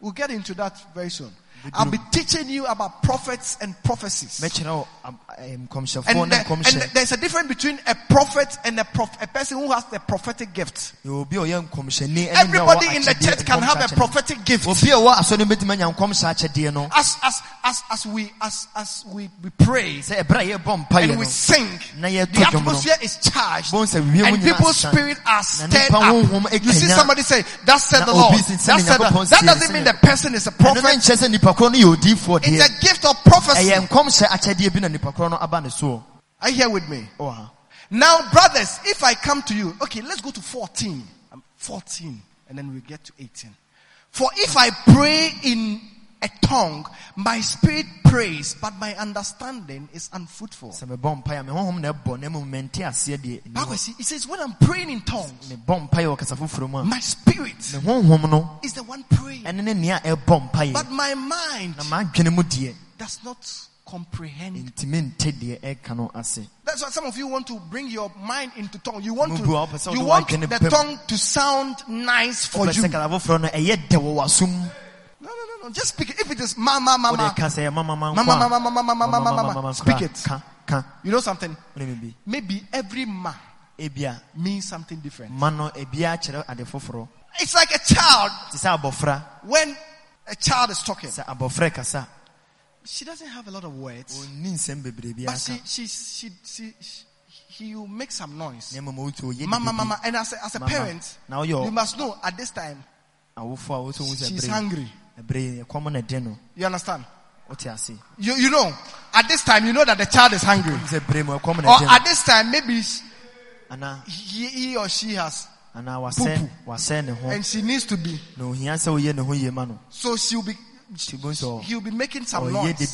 We'll get into that very soon. I'll be teaching you about prophets and prophecies. mɛkyerɛ wo am- ɛm, nkɔmhyɛfoɔ And, the- and there's a difference between a prophet and a, prof, a person who has the prophetic gift. Yɛ obi a ɔyɛ nkɔmhyɛni ɛne nea ɔwɔ Everybody in the church can have a prophetic gift. obi a ɔwɔ asɔre no bɛtumi anya nkɔmhyɛ akyɛdeɛ no As as as as we as as we, we pray sɛ ɛberɛ a yɛbɔ mpaeɛ and we sing, the atmosphere is charged, Bones sɛ wiem and people's spirit are stirred up. You see somebody say, "That said the Lord." That si- sɛ ne said the, that doesn't mean the person is a prophet. Nkyɛ sɛ nipa korɔ no yɛ odiifoɔ It's deɛ a gift of prophecy. ɛyɛ nkɔmhyɛ akyɛdeɛ bi na nipa korɔ no aba ne soɔ Are you here with me? Ɔwɔ ha. Now, brothers, if I come to you, okay, let's go to 14. Um, 14, and then we get to 18. For if I pray in a tongue, my spirit prays, but my understanding is unfruitful. sɛ mebɔ mpaeɛ a me honhom na ɛbɔ na mmom mente aseɛ deɛ ɛnni Bible hɔ. says- It says, when I'm praying in tongues, mebɔ mpaeɛ wɔ kasa foforɔ mu a my spirit me honhom no is the one praying, ɛne ne nea ɛbɔ mpaeɛ but my mind na madwene mu deɛ does not comprehend. ntimi nte deɛ ɛka no ase That's why some of you want to bring your mind into tongue. You want Mubu a wopɛ to, you want the tongue to sound nice for you. Sɛ kasa foforɔ no ɛyɛ dɛ wɔ w'asom No, no, no. Just speak it. If it is ma, ma, ma, ma. ka sɛ mama ma Mama, mama, mama, mama, mama, mama, mama. Speak it. You know something? wone me bi Maybe every ma ebia means something different. ma no ebia kyerɛ ade foforɔ It's like a child te sɛ abɔfra when a child is talking. sɛ abɔfra kasa She doesn't have a lot of words, ɔnni nsɛm bebree bi but she, she, she, she, she he will make some noise. na mmom wotu ɔyɛ Mama, mama, and as a, as a parent, na you must know at this time awofo a wotu hu sɛ she's hungry. Bere ɛkɔm na You understand? You, you know, at this time, you know that the child is hungry. sɛ bere mu ɛkɔm Or na de no at this time, maybe he, he or she has, anaa wasɛ Pupu. wasɛ ne ho and she needs to be. na ohia sɛ woyɛ ne ho yie ma no So she'll be, nti bohu sɛ he'll be making some noise.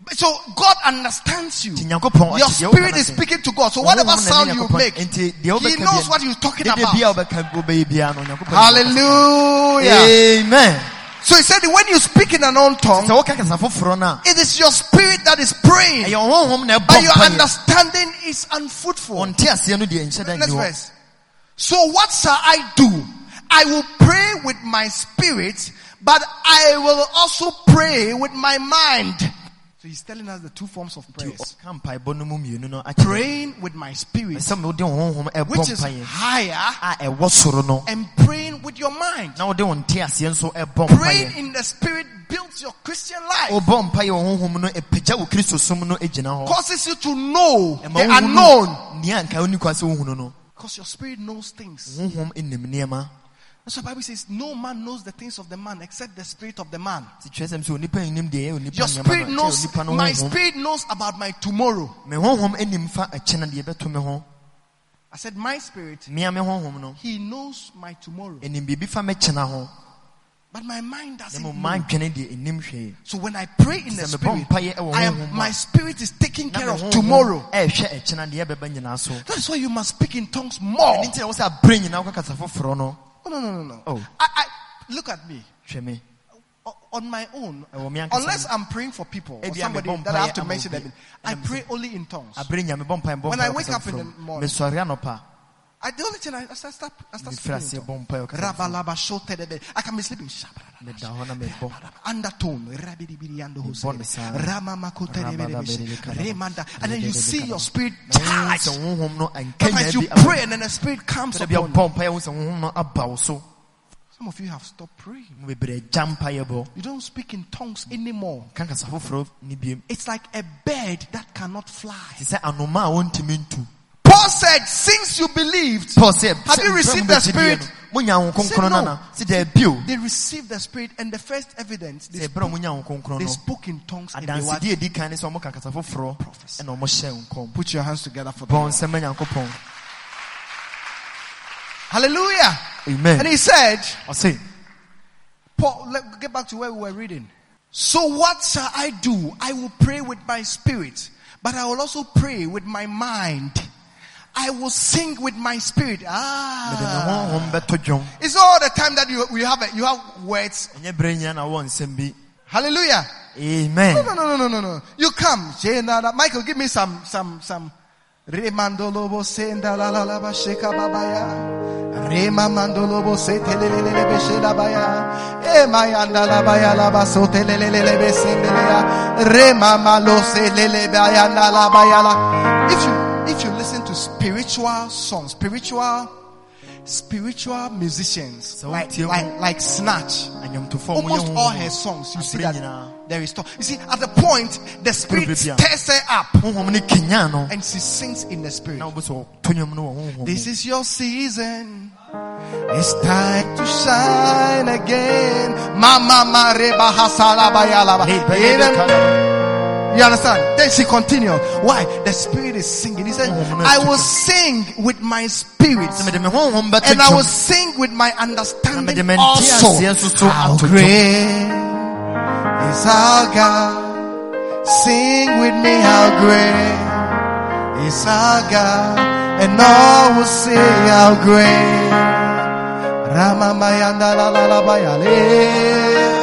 Dede bi saa kyerɛ wo So God understands you. Your ɔte deɛ woka spirit is speaking to God. So whatever sound you make, He knows what you're talking about. bia a wobɛka wobɛyɛ bia no nyankopɔn Hallelujah. amen So he said when you speak in an unknown tongue, sɛ woka kasa foforɔ no a it is your spirit that is praying, ɛyɛ honhom na ɛbɔ but your understanding is unfruitful. ɔnte aseɛ no deɛ nhyɛ da Next verse. So what shall I do? I will pray with my spirit, but I will also pray with my mind. So he's telling us the two forms of prayers. ɔka mpaebɔ no mu mmienu no akyerɛ Praying with my spirit, sɛ wode wo honhom ɛbɔ which is higher, a ɛwɔ soro no and praying with your mind. na wode wo nte aseɛ nso ɛbɔ Praying in the spirit builds your Christian life. wobɔ mpaeɛ wɔ honhom no ɛpagya wo kristo som no Causes you to know the unknown. nea anka woni kwa sɛ wohunu no Because your spirit knows things. That's why Bible says no man knows the things of the man except the spirit of the man. nti kyerɛ sɛm sɛ onipa nnim deɛ ɛyɛ onipa Your spirit knows, my spirit knows about my tomorrow. me honhom anim fa akyena deɛ ɛbɛto me ho I said, my spirit, mea me honhom he knows my tomorrow. ɛnim biribi fa mɛkyena ho But my mind doesn't know. madwene deɛ ɛnim hwee So when I pray in the spirit, I am, my spirit is taking care of tomorrow. ɛɛhwɛ ɛkyena deɛ ɛbɛba nyinaa so That's why you must speak in tongues more. Ɛno nti na wo sɛ aberɛ nyinaa wokakasa foforɔ no Oh, no, no, no, no. Oh. I, I, look at me. O- On my own, ankasa unless. I'm praying for people or somebody that I have to mention them. I pray only in tongues. aberɛ nyame bɔ mpae bɔ When I wake up in the morning. I, the only thing I, I start, I start mefiri speaking in aseɛ tongues. bɔ mpae wokasa foforɔ. Rabalaba shotedebe. I can be sleeping. meda hɔ na mebɔ Undertone. Rabidibidi ando Bɔ hose. ne saa. Rama makotedebe Rabada debe. bede kalaba. Remanda. And then you see your spirit Na wohu charged. sɛ honhom no anka Sometimes nya you pray and then the spirit comes upon you. wobɔ mpaeɛ wo sɛ honhom no aba wo so Some of you have stopped praying. mu bebree agya mpaeɛ bɔ You don't speak in tongues anymore. ka kasa foforɔ ne biem It's like a bird that cannot fly. Te sɛ anoma a wɔntumi ntu Paul said, since you believed, paul sɛ Have you received the Spirit? no Say no. nana sɛ daa bio they received the spirit and the first evidence, they, sɛ berɛ a monya wo kronkron they spoke in tongues and they were adansedi a ɛdi kan ne sɛ ɔmoka kasa foforɔ Prophesy. ɛna ɔmohyɛ nkɔm Put your hands together for the Lord. nsɛm ma nyankopɔn Hallelujah. amen And he said, ɔse Paul, let's get back to where we were reading. So what shall I do? I will pray with my spirit, but I will also pray with my mind. I will sing with my spirit. Ah. honhom bɛtɔ dwom It's all the time that you, you have, a, you have words. ɛnyɛ berɛ nyina na wɔ nsɛm bi Hallelujah. amen No, no, no, no, no, no, no. You come. Michael, give me some, some, some. Remandolobo senda la la la ba sheka babaya. Rema mandolobo se telelelele be shela baya. E mayanda la baya la ba so telelelele be sendelea. Rema malo se lele baya na la baya la. If you, if you listen to spiritual songs, spiritual, spiritual musicians, So like, like, like Sinach, almost all her songs, you see that there is talk. You see, at the point, the spirit stirs her up honhom no kenya no and she sings in the spirit. na wobɛ sɛ ɔtɔ nwom no wɔ honhom This is your season. It's time to shine again. Mama mareba hasala bayalaba. Even- You understand? Then she continued. Why? The spirit is singing. He said, I will sing with my spirit. sɛ mede me honhom bɛtɔ And I will sing with my understanding also. aseɛ nso so How great is our God. Sing with me how great is our God. And all will say how great. Rama mayanda la la la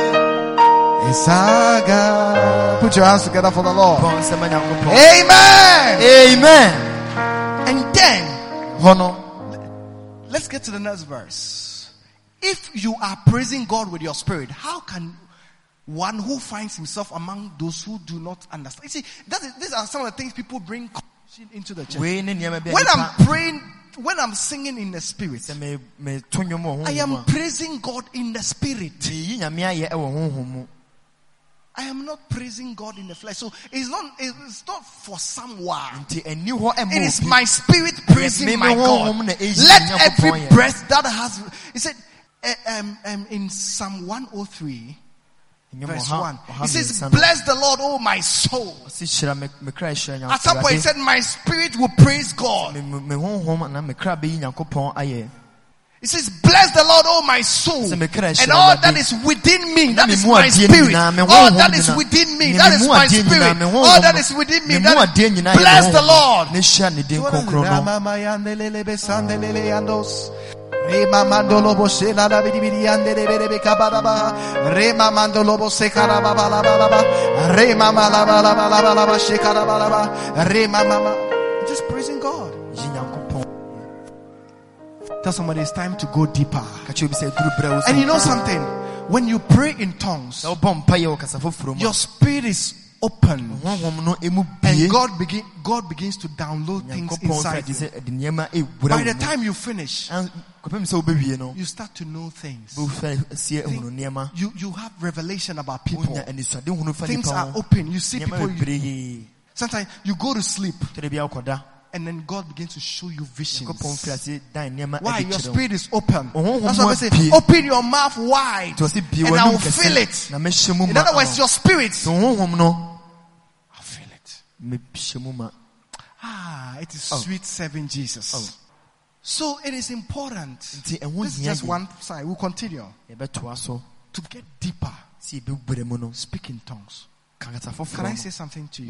Put your hands together for the Lord. bɔ nsɛm ma nyankopɔn Amen. amen And then hɔ no Let's get to the next verse. If you are praising God with your spirit, how can one who finds himself among those who do not understand? You see, that is, these are some of the things people bring into the church. wei ne nneɛma bi a When I'm praying, when I'm singing in the spirit, sɛ me- meto nwom wɔ I am praising God in the spirit. I am not praising God in the flesh. So it's not, it's not for someone. nti ani hɔ ɛma It is my spirit praising my God. honhom na ɛyi Let every breath that has, he said, eh, um, um, in Psalm 103, Nnwom verse 1, he says, Bless the Lord, oh my soul. ɔse hyira me me kra hyira Nyank- At some point, he said, My spirit will praise God. He says, Bless the Lord, oh my soul. Sɛ me kra hyira And all that is within me, that me is mu my spirit. All that is within me, Me that me is mu my spirit. nyinaa, me honhom All that no. is within me, Me that mu is, adeɛ nyinaa bless the. Lord. ne hyira ne din kronkron no Ramayandelelebe sandelele yandos. Rema mandolobo shela la bidi bidi yandelebe lebe kabadaba. Rema mandolobo sekara baba la bala ba. Rema mala bala bala bala ba shekara bala ba. Rema mama. Just praising Tell somebody it's time to go deeper. ka kyerɛ obi sɛ duru berɛ a wo sɛ And you know something? When you pray in tongues, sɛ wobɔ mpayɛ wɔ kasa foforɔ mu your spirit is open. a honhom no ɛmu bie And God begin God begins to download things inside you. sɛ ɛde nneɛma ɛwura eh, By the time you finish, An- kɔpem sɛ wobɛwie no you start to know things. wofɛ asie ahunu nneɛma You you have revelation about people. wonya anisoade hunu fa Things are open. You see people. You, sometimes you go to sleep tɛrɛ bi akɔda and then God begins to show you visions. nyankopɔn firi ase dan nneɛma Why? Your spirit is open. That's why I say, open your mouth wide. And I will feel it. kɛse na mɛhyɛ mu In other words, your spirit. sɛ honhom no I'll feel it. mɛhyɛ mu ma Ah, it is Oh. sweet serving Jesus. Oh. So it is important. This is just one side. We'll continue to get deeper. Speak in tongues. Can I say something to you?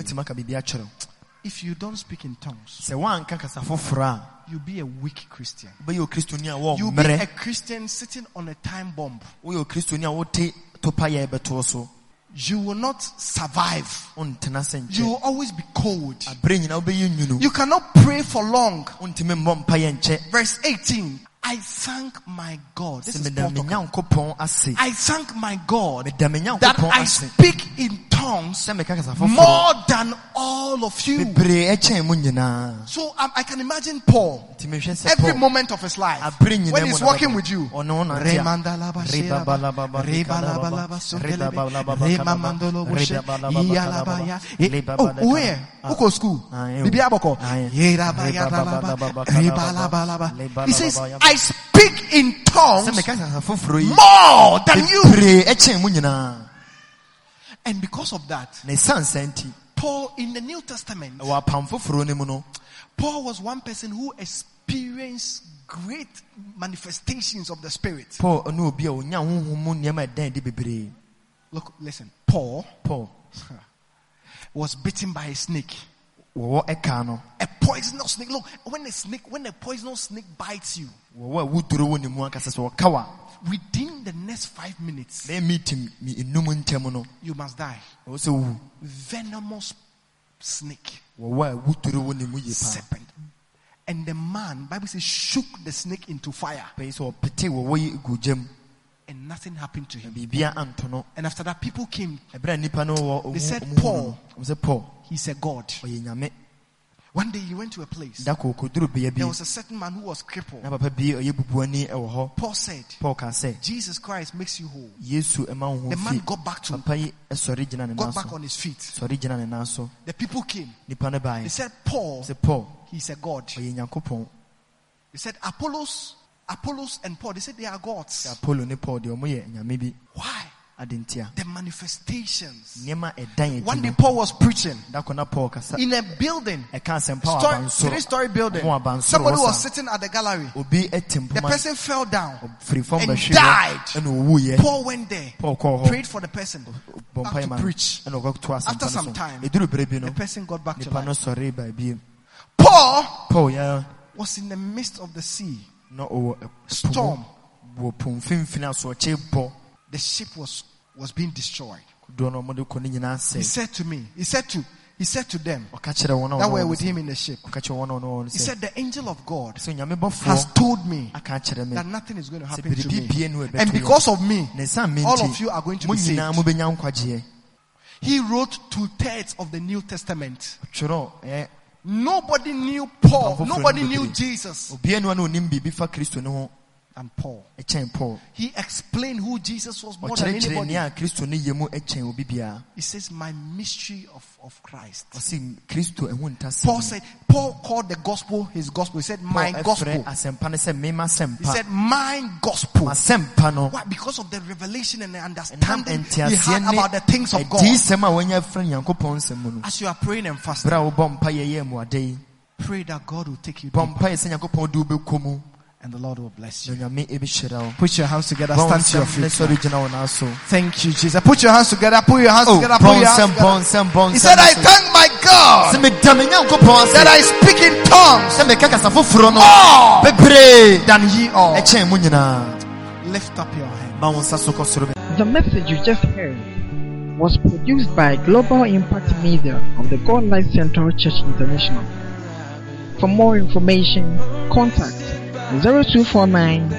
Mɛtumi aka biribi akyerɛ wo If you don't speak in tongues, sɛ woanka kasa foforɔ a you'll be a weak Christian. wobɛyɛ okristoni a You'll be a Christian sitting on a time bomb. woyɛ okristoni a wote topa yɛ bɛtoɔ so You will not survive. wontena sɛ You nkyɛ will always be cold. aberɛ nyina wobɛyɛ nwunu You cannot pray for long. wontumi mmɔ mpayɛ nkyɛ Verse 18. I thank my God. This is Paul me talking. nyankopɔn ase I thank my God that I speak in tongues sɛ meka kasa foforɔ more than all of you. bebree ɛkyɛn mu nyinaa So um, I can imagine Paul nti mehwɛ sɛ every moment of his life when he's na walking with you. ɔne wo nante a Remandalaba sheraba, Rebabalababa, rebalabalaba sontelebe, Rebabalababa, remamandolobo she, Rebabalababa, iyalabaya. Eh, Oh, where? Go school? Yeah. Bibi aboko. Yeah. Yerabayadalaba, Rebabalababa, rebalabalaba. He says, I speak in tongues meka kasa foforɔ yi more than you. bebree ɛkyɛn mu nyinaa And because of that, na ɛsiane saa nti Paul in the New Testament, ɛwɔ apam foforɔ no mu no Paul was one person who experienced great manifestations of the Spirit. paul ne obi a ɔnya honhom mu nneɛma ɛdan adi bebree Look, listen. Paul paul was bitten by a snake. Wɔwɔ ɛka no A poisonous snake. Look, when a snake, when a poisonous snake bites you, wɔwɔ a woduro wɔ ne mu ankasa sɛ wɔka wa within the next five minutes, na ɛmi mi enum ntɛm no you must die. ɛwɔ sɛ wu Venomous snake, wɔwɔ a woduro wɔ ne mu yie paa serpent. And the man, Bible says, shook the snake into fire, pɛyi sɛ ɔpete wɔwɔ yi gu gyam and nothing happened to him. biribia anto no And after that, people came. ɛberɛ a no wɔ They said, ɔmu- ɔmu hu Paul. ɔmo sɛ paul He's a god. One day he went to a place. da kɔ ɔkɔduru bea bi There was a certain man who was crippled. na papa bi ɔyɛ bubuani ɛwɔ hɔ Paul said, paul ka sɛ Jesus Christ makes you whole. yesu ɛma wo The man got back to papa yi ɛsɔre gyina ne got back on his feet. sɔre gyina ne nan so The people came. They said, Paul, paul he's a god. They said, Apollos, Apollos and Paul, they said they are gods. sɛ apollo ne paul deɛ ɔmo yɛ nyame bi Why? Ade nti a The manifestations. One day Paul was preaching da kɔ na paul kasa in a building, ɛka asɛmpa wɔ story, three story building. Somebody was sitting at the gallery. The person fell down. and died. Paul went there, paul kɔɔ hɔ prayed for the person. back to preach. ɛna ɔkɔto asɛmpa After some time, ɛduru berɛ bi no The person got back to life. sɔre baa bio Paul paul yɛ was in the midst of the sea. na ɔwɔ ɛpo Storm. mu wɔ po mfimfini asoɔkye bɔ The ship was, was being destroyed. doɔ no ɔmode kɔ ne nyinaa He said to me, he said to, he said to them ɔka kyerɛ wɔn a that were with him in the ship. ɔka kyerɛ wɔn a ɔne wɔn He said, the angel of God has told me aka kyerɛ me that nothing is going to happen to me. And because of me, na ɛsiane me all of you are going to be saved. nyinaa mobɛnya nkwagyeɛ He wrote two thirds of the New Testament. Nobody knew Paul. Nobody knew. Jesus obiara no a na onim biribi fa kristo no ho and Paul. He explained who Jesus was more than anybody. nea kristo no yɛ mu ɛkyɛn obi biara He says, my mystery of, of Christ. ɔse kristo ɛho ntasɛm Paul said, Paul called the gospel his gospel. He said, my gospel. asɛmpa no sɛ mema He said, my gospel. Why? Because of the revelation and the understanding he had about the things of God. adiyisɛm a wɔanya frɛ nyankopɔn nsɛm mu no As you are praying and fasting, berɛ a wobɔ mpa yɛyɛ mmuada yi pray that God will take you bɔ deep mpa yɛ sɛ nyankopɔn de wobɛkɔ mu and the Lord will bless you. nyame ɛbɛhyira wo Put your hands together. Stand to your feet. sɔre gyina wo naa so Thank you, Jesus. Put your hands together. Put your hands Oh, together. Put your hands nsɛm bɔ together. nsɛm bɔ He said, I thank my God meda me nyankopɔn that I speak in tongues sɛ meka kasa foforɔ no oh! more than ye all. ɛkyɛn mu nyinaa Lift up your hand. ma wo nsa so kɔ soro The message you just heard was produced by Global Impact Media of the God Life Central Church International. For more information, contact 0249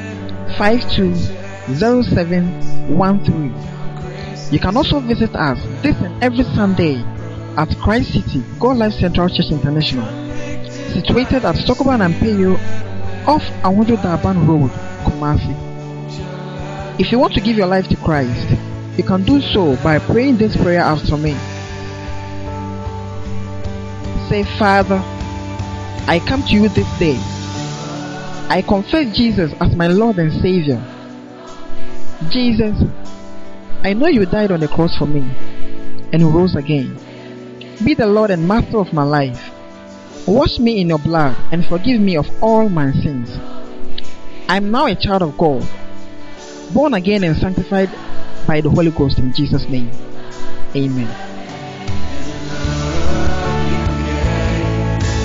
520713. You can also visit us this and every Sunday at Christ City, God Life Central Church International, situated at Sokoban and Peyo off Awondo Daban Road, Kumasi. If you want to give your life to Christ, you can do so by praying this prayer after me. Say, Father, I come to you this day. I confess Jesus as my Lord and Savior. Jesus, I know you died on the cross for me and rose again. Be the Lord and Master of my life. Wash me in your blood and forgive me of all my sins. I am now a child of God, born again and sanctified by the Holy Ghost in Jesus' name. Amen.